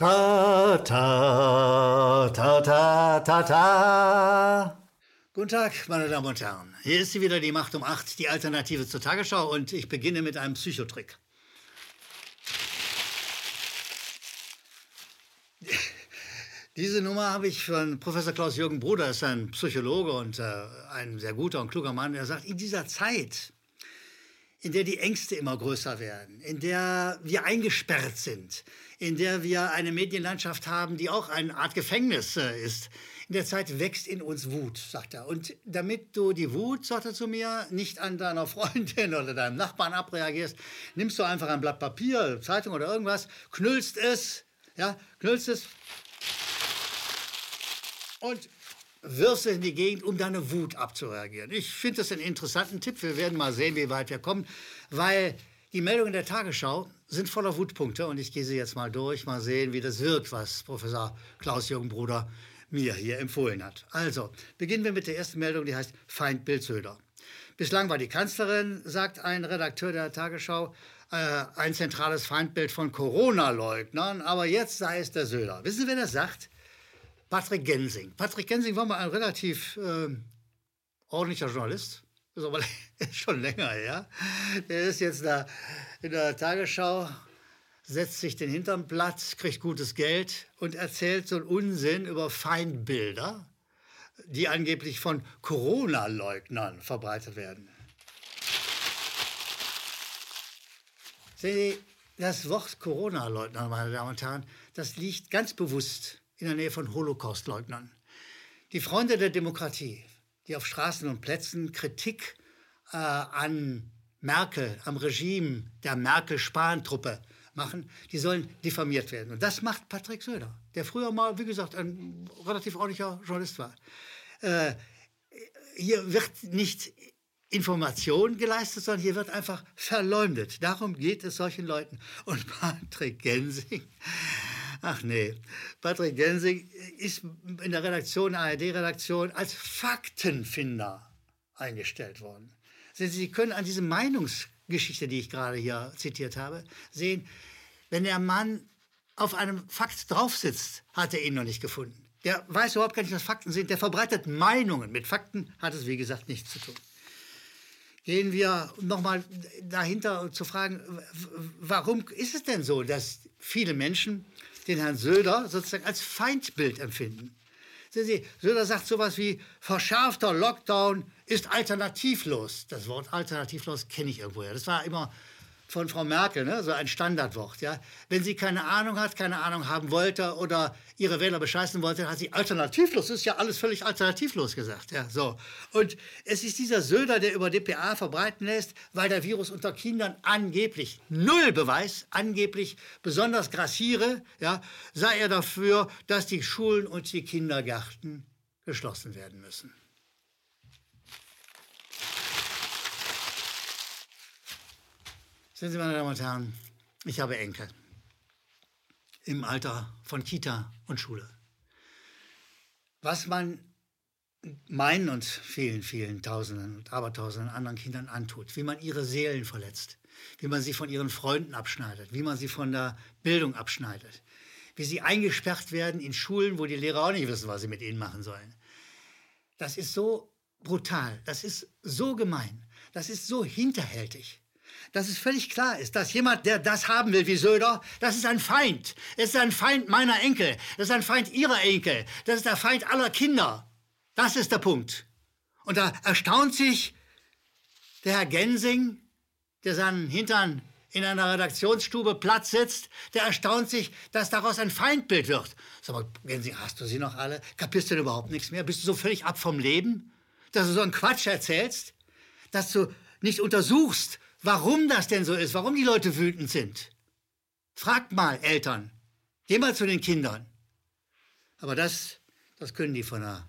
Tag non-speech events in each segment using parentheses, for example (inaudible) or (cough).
Ta, ta, ta, ta, ta, ta. Guten Tag, meine Damen und Herren. Hier ist sie wieder, die Macht um 8, die Alternative zur Tagesschau und ich beginne mit einem Psychotrick. (laughs) Diese Nummer habe ich von Professor Klaus-Jürgen Bruder, ist ein Psychologe und äh, ein sehr guter und kluger Mann. Er sagt, in dieser Zeit, in der die Ängste immer größer werden, in der wir eingesperrt sind, in der wir eine Medienlandschaft haben, die auch eine Art Gefängnis äh, ist. In der Zeit wächst in uns Wut, sagt er. Und damit du die Wut, sagt er zu mir, nicht an deiner Freundin (laughs) oder deinem Nachbarn abreagierst, nimmst du einfach ein Blatt Papier, Zeitung oder irgendwas, knüllst es, ja, knüllst es und wirfst es in die Gegend, um deine Wut abzureagieren. Ich finde das einen interessanten Tipp. Wir werden mal sehen, wie weit wir kommen, weil die Meldungen der Tagesschau sind voller Wutpunkte und ich gehe sie jetzt mal durch, mal sehen, wie das wirkt, was Professor Klaus-Jürgen mir hier empfohlen hat. Also, beginnen wir mit der ersten Meldung, die heißt Feindbild Söder. Bislang war die Kanzlerin, sagt ein Redakteur der Tagesschau, äh, ein zentrales Feindbild von Corona-Leugnern, aber jetzt sei es der Söder. Wissen Sie, wer das sagt? Patrick Gensing. Patrick Gensing war mal ein relativ äh, ordentlicher Journalist. Ist aber (laughs) schon länger her. Der ist jetzt da in der Tagesschau, setzt sich den Hintern platt, kriegt gutes Geld und erzählt so einen Unsinn über Feindbilder, die angeblich von Corona-Leugnern verbreitet werden. Sehen Sie, das Wort Corona-Leugner, meine Damen und Herren, das liegt ganz bewusst in der Nähe von Holocaust-Leugnern. Die Freunde der Demokratie, die auf Straßen und Plätzen Kritik äh, an Merkel, am Regime der Merkel-Spahn-Truppe machen, die sollen diffamiert werden. Und das macht Patrick Söder, der früher mal, wie gesagt, ein relativ ordentlicher Journalist war. Äh, hier wird nicht Information geleistet, sondern hier wird einfach verleumdet. Darum geht es solchen Leuten. Und Patrick Gensing, Ach nee, Patrick Gensing ist in der Redaktion, ARD-Redaktion, als Faktenfinder eingestellt worden. Sie können an diese Meinungsgeschichte, die ich gerade hier zitiert habe, sehen, wenn der Mann auf einem Fakt draufsitzt, hat er ihn noch nicht gefunden. Der weiß überhaupt gar nicht, was Fakten sind. Der verbreitet Meinungen. Mit Fakten hat es, wie gesagt, nichts zu tun. Gehen wir nochmal dahinter zu fragen, warum ist es denn so, dass viele Menschen den Herrn Söder sozusagen als Feindbild empfinden. Sehen Sie, Söder sagt sowas wie, verschärfter Lockdown ist alternativlos. Das Wort alternativlos kenne ich irgendwoher. Das war immer von Frau Merkel, ne? so ein Standardwort. Ja? Wenn sie keine Ahnung hat, keine Ahnung haben wollte oder ihre Wähler bescheißen wollte, hat sie alternativlos, das ist ja alles völlig alternativlos gesagt. Ja? So. Und es ist dieser Söder, der über DPA verbreiten lässt, weil der Virus unter Kindern angeblich, null Beweis, angeblich besonders grassiere, ja, sei er dafür, dass die Schulen und die Kindergärten geschlossen werden müssen. Sehen Sie, meine Damen und Herren, ich habe Enkel im Alter von Kita und Schule. Was man meinen und vielen, vielen Tausenden und Abertausenden anderen Kindern antut, wie man ihre Seelen verletzt, wie man sie von ihren Freunden abschneidet, wie man sie von der Bildung abschneidet, wie sie eingesperrt werden in Schulen, wo die Lehrer auch nicht wissen, was sie mit ihnen machen sollen. Das ist so brutal, das ist so gemein, das ist so hinterhältig dass es völlig klar ist, dass jemand, der das haben will wie Söder, das ist ein Feind. Es ist ein Feind meiner Enkel. Das ist ein Feind ihrer Enkel. Das ist der Feind aller Kinder. Das ist der Punkt. Und da erstaunt sich der Herr Gensing, der seinen Hintern in einer Redaktionsstube Platz sitzt, der erstaunt sich, dass daraus ein Feindbild wird. Sag mal, Gensing, hast du sie noch alle? Kapierst du denn überhaupt nichts mehr? Bist du so völlig ab vom Leben, dass du so einen Quatsch erzählst? Dass du nicht untersuchst, warum das denn so ist, warum die Leute wütend sind. Fragt mal Eltern, geh mal zu den Kindern. Aber das, das können die von der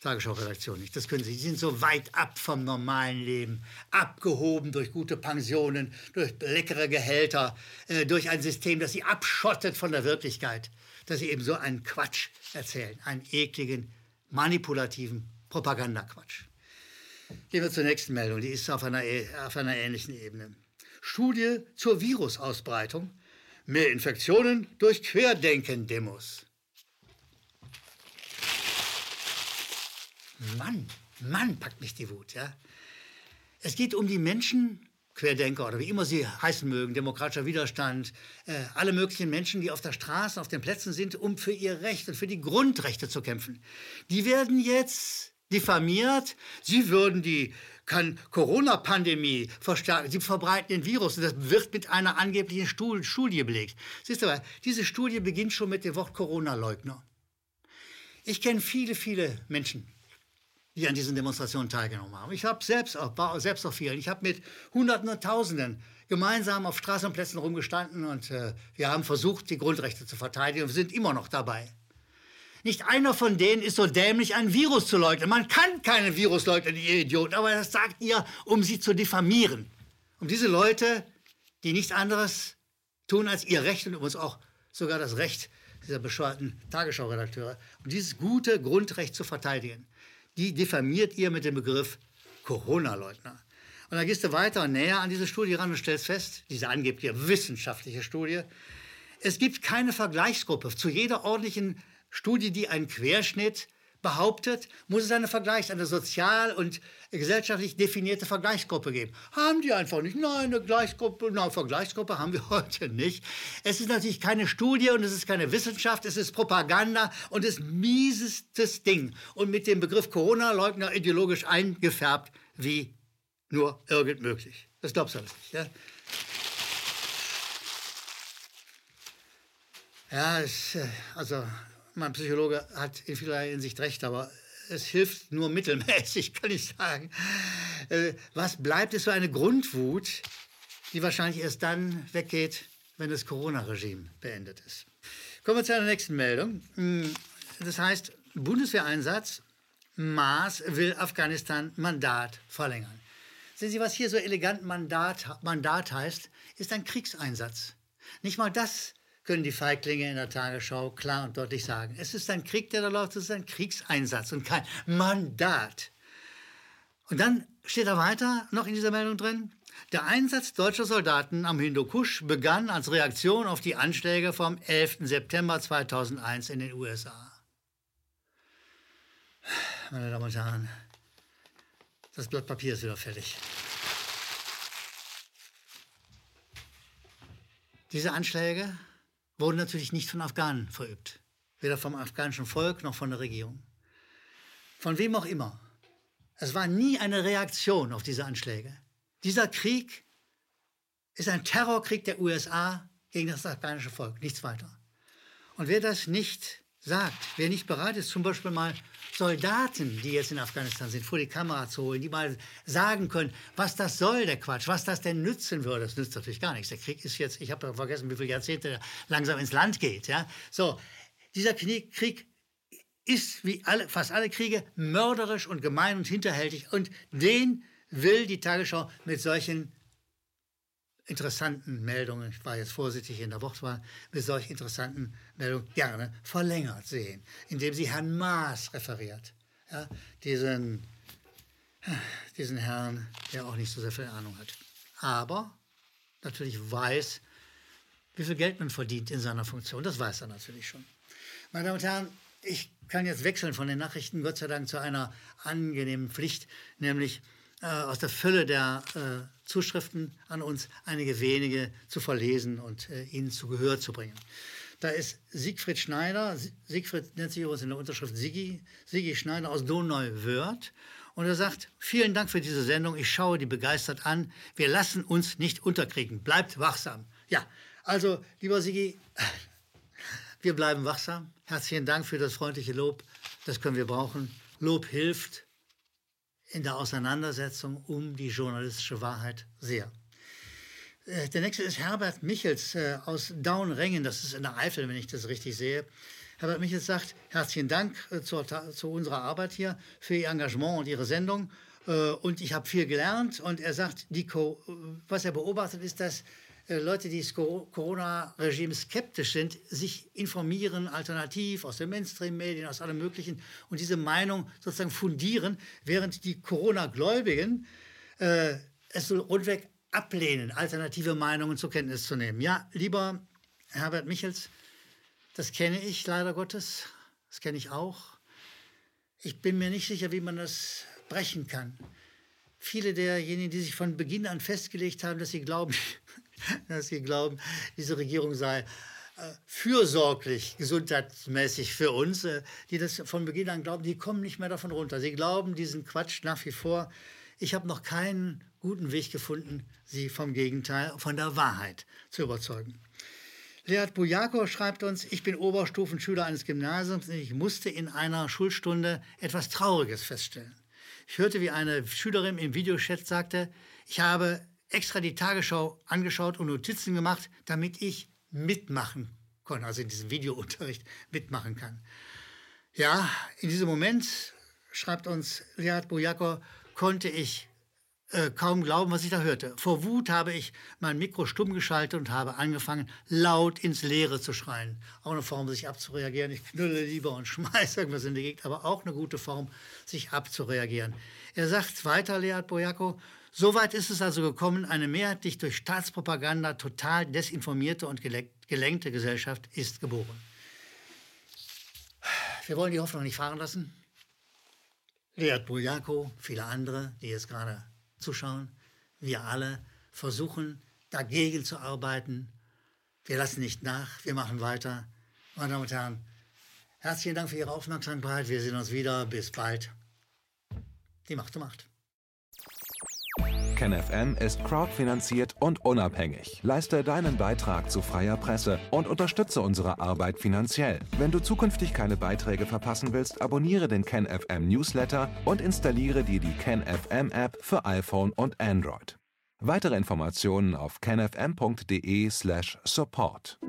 Tagesschau-Redaktion nicht. Das können sie. Die sind so weit ab vom normalen Leben, abgehoben durch gute Pensionen, durch leckere Gehälter, äh, durch ein System, das sie abschottet von der Wirklichkeit, dass sie eben so einen Quatsch erzählen, einen ekligen, manipulativen Propagandaquatsch. Gehen wir zur nächsten Meldung, die ist auf einer, auf einer ähnlichen Ebene. Studie zur Virusausbreitung mehr Infektionen durch Querdenken-Demos. Mann, Mann, packt mich die Wut. Ja? Es geht um die Menschen, Querdenker oder wie immer sie heißen mögen, demokratischer Widerstand, äh, alle möglichen Menschen, die auf der Straße, auf den Plätzen sind, um für ihr Recht und für die Grundrechte zu kämpfen. Die werden jetzt diffamiert. Sie würden die Corona-Pandemie verstärken. Sie verbreiten den Virus. Und das wird mit einer angeblichen Studie belegt. Siehst du diese Studie beginnt schon mit dem Wort Corona-Leugner. Ich kenne viele, viele Menschen, die an diesen Demonstrationen teilgenommen haben. Ich habe selbst auch, war selbst auf vielen. Ich habe mit Hunderten und Tausenden gemeinsam auf Straßenplätzen rumgestanden und äh, wir haben versucht, die Grundrechte zu verteidigen und wir sind immer noch dabei. Nicht einer von denen ist so dämlich, ein Virus zu leugnen. Man kann keinen Virus leugnen, ihr Idioten, aber das sagt ihr, um sie zu diffamieren. Um diese Leute, die nichts anderes tun als ihr Recht und übrigens auch sogar das Recht dieser bescheuerten Tagesschau-Redakteure, um dieses gute Grundrecht zu verteidigen die diffamiert ihr mit dem Begriff Corona-Leugner. Und dann gehst du weiter und näher an diese Studie ran und stellst fest, diese angebliche wissenschaftliche Studie, es gibt keine Vergleichsgruppe. Zu jeder ordentlichen Studie, die einen Querschnitt behauptet, muss es eine Vergleichs-, eine sozial- und gesellschaftlich definierte Vergleichsgruppe geben. Haben die einfach nicht. Nein, eine Gleichsgruppe, eine Vergleichsgruppe haben wir (laughs) heute nicht. Es ist natürlich keine Studie und es ist keine Wissenschaft, es ist Propaganda und es ist miesestes Ding. Und mit dem Begriff Corona-Leugner ideologisch eingefärbt wie nur irgend möglich. Das glaubst du alles nicht, ja? Ja, es, äh, also mein Psychologe hat in vielerlei Hinsicht recht, aber es hilft nur mittelmäßig, (laughs) kann ich sagen. Äh, was bleibt, ist so eine Grundwut, die wahrscheinlich erst dann weggeht, wenn das Corona-Regime beendet ist. Kommen wir zu einer nächsten Meldung. Hm, das heißt, Bundeswehreinsatz, Maas will Afghanistan Mandat verlängern. Sehen Sie, was hier so elegant Mandat, Mandat heißt, ist ein Kriegseinsatz. Nicht mal das können die Feiglinge in der Tagesschau klar und deutlich sagen. Es ist ein Krieg, der da läuft, es ist ein Kriegseinsatz und kein Mandat. Und dann steht da weiter noch in dieser Meldung drin, der Einsatz deutscher Soldaten am Hindukusch begann als Reaktion auf die Anschläge vom 11. September 2001 in den USA. Meine Damen und Herren, das Blatt Papier ist wieder fertig. Diese Anschläge wurden natürlich nicht von Afghanen verübt. Weder vom afghanischen Volk noch von der Regierung. Von wem auch immer. Es war nie eine Reaktion auf diese Anschläge. Dieser Krieg ist ein Terrorkrieg der USA gegen das afghanische Volk, nichts weiter. Und wer das nicht sagt, wer nicht bereit ist, zum Beispiel mal Soldaten, die jetzt in Afghanistan sind, vor die Kamera zu holen, die mal sagen können, was das soll, der Quatsch, was das denn nützen würde. Das nützt natürlich gar nichts. Der Krieg ist jetzt, ich habe vergessen, wie viele Jahrzehnte langsam ins Land geht. Ja? So, dieser Krieg ist wie alle, fast alle Kriege mörderisch und gemein und hinterhältig. Und den will die Tagesschau mit solchen interessanten Meldungen, ich war jetzt vorsichtig in der Wortwahl, mit solch interessanten Meldungen gerne verlängert sehen, indem sie Herrn Maas referiert. Ja, diesen, diesen Herrn, der auch nicht so sehr viel Ahnung hat. Aber natürlich weiß, wie viel Geld man verdient in seiner Funktion. Das weiß er natürlich schon. Meine Damen und Herren, ich kann jetzt wechseln von den Nachrichten, Gott sei Dank, zu einer angenehmen Pflicht, nämlich äh, aus der Fülle der äh, Zuschriften an uns, einige wenige zu verlesen und äh, ihnen zu Gehör zu bringen. Da ist Siegfried Schneider, Siegfried nennt sich übrigens in der Unterschrift Sigi, Sigi Schneider aus Donau-Wörth. Und er sagt, vielen Dank für diese Sendung, ich schaue die begeistert an. Wir lassen uns nicht unterkriegen, bleibt wachsam. Ja, also, lieber Sigi, (laughs) wir bleiben wachsam. Herzlichen Dank für das freundliche Lob, das können wir brauchen. Lob hilft, in der Auseinandersetzung um die journalistische Wahrheit sehr. Äh, der nächste ist Herbert Michels äh, aus Daunrengen, das ist in der Eifel, wenn ich das richtig sehe. Herbert Michels sagt, herzlichen Dank äh, zur, zu unserer Arbeit hier für Ihr Engagement und Ihre Sendung. Und ich habe viel gelernt. Und er sagt, die, was er beobachtet, ist, dass Leute, die das Corona-Regime skeptisch sind, sich informieren, alternativ aus den Mainstream-Medien, aus allem Möglichen und diese Meinung sozusagen fundieren, während die Corona-Gläubigen äh, es so rundweg ablehnen, alternative Meinungen zur Kenntnis zu nehmen. Ja, lieber Herbert Michels, das kenne ich leider Gottes, das kenne ich auch. Ich bin mir nicht sicher, wie man das brechen kann. Viele derjenigen, die sich von Beginn an festgelegt haben, dass sie glauben, (laughs) dass sie glauben, diese Regierung sei äh, fürsorglich, gesundheitsmäßig für uns, äh, die das von Beginn an glauben, die kommen nicht mehr davon runter. Sie glauben diesen Quatsch nach wie vor. Ich habe noch keinen guten Weg gefunden, sie vom Gegenteil, von der Wahrheit zu überzeugen. Leat Bujako schreibt uns, ich bin Oberstufenschüler eines Gymnasiums und ich musste in einer Schulstunde etwas Trauriges feststellen. Ich hörte, wie eine Schülerin im Videochat sagte, ich habe extra die Tagesschau angeschaut und Notizen gemacht, damit ich mitmachen konnte, also in diesem Videounterricht (laughs) mitmachen kann. Ja, in diesem Moment, schreibt uns Leat Bujako, konnte ich äh, kaum glauben, was ich da hörte. Vor Wut habe ich mein Mikro stumm geschaltet und habe angefangen, laut ins Leere zu schreien. Auch eine Form, sich abzureagieren. Ich knülle lieber und (laughs) schmeiße irgendwas in die Gegend, aber auch eine gute Form, sich abzureagieren. Er sagt weiter, Leat Boyako, Soweit ist es also gekommen, eine mehrheitlich durch Staatspropaganda total desinformierte und gelenkte Gesellschaft ist geboren. Wir wollen die Hoffnung nicht fahren lassen. Leat Boyako, viele andere, die jetzt gerade zuschauen, wir alle versuchen dagegen zu arbeiten. Wir lassen nicht nach, wir machen weiter. Meine Damen und Herren, herzlichen Dank für Ihre Aufmerksamkeit. Wir sehen uns wieder. Bis bald. Die Macht um Macht. KenFM ist crowdfinanziert und unabhängig. Leiste deinen Beitrag zu freier Presse und unterstütze unsere Arbeit finanziell. Wenn du zukünftig keine Beiträge verpassen willst, abonniere den KenFM Newsletter und installiere dir die KenFM App für iPhone und Android. Weitere Informationen auf kenfm.de/support.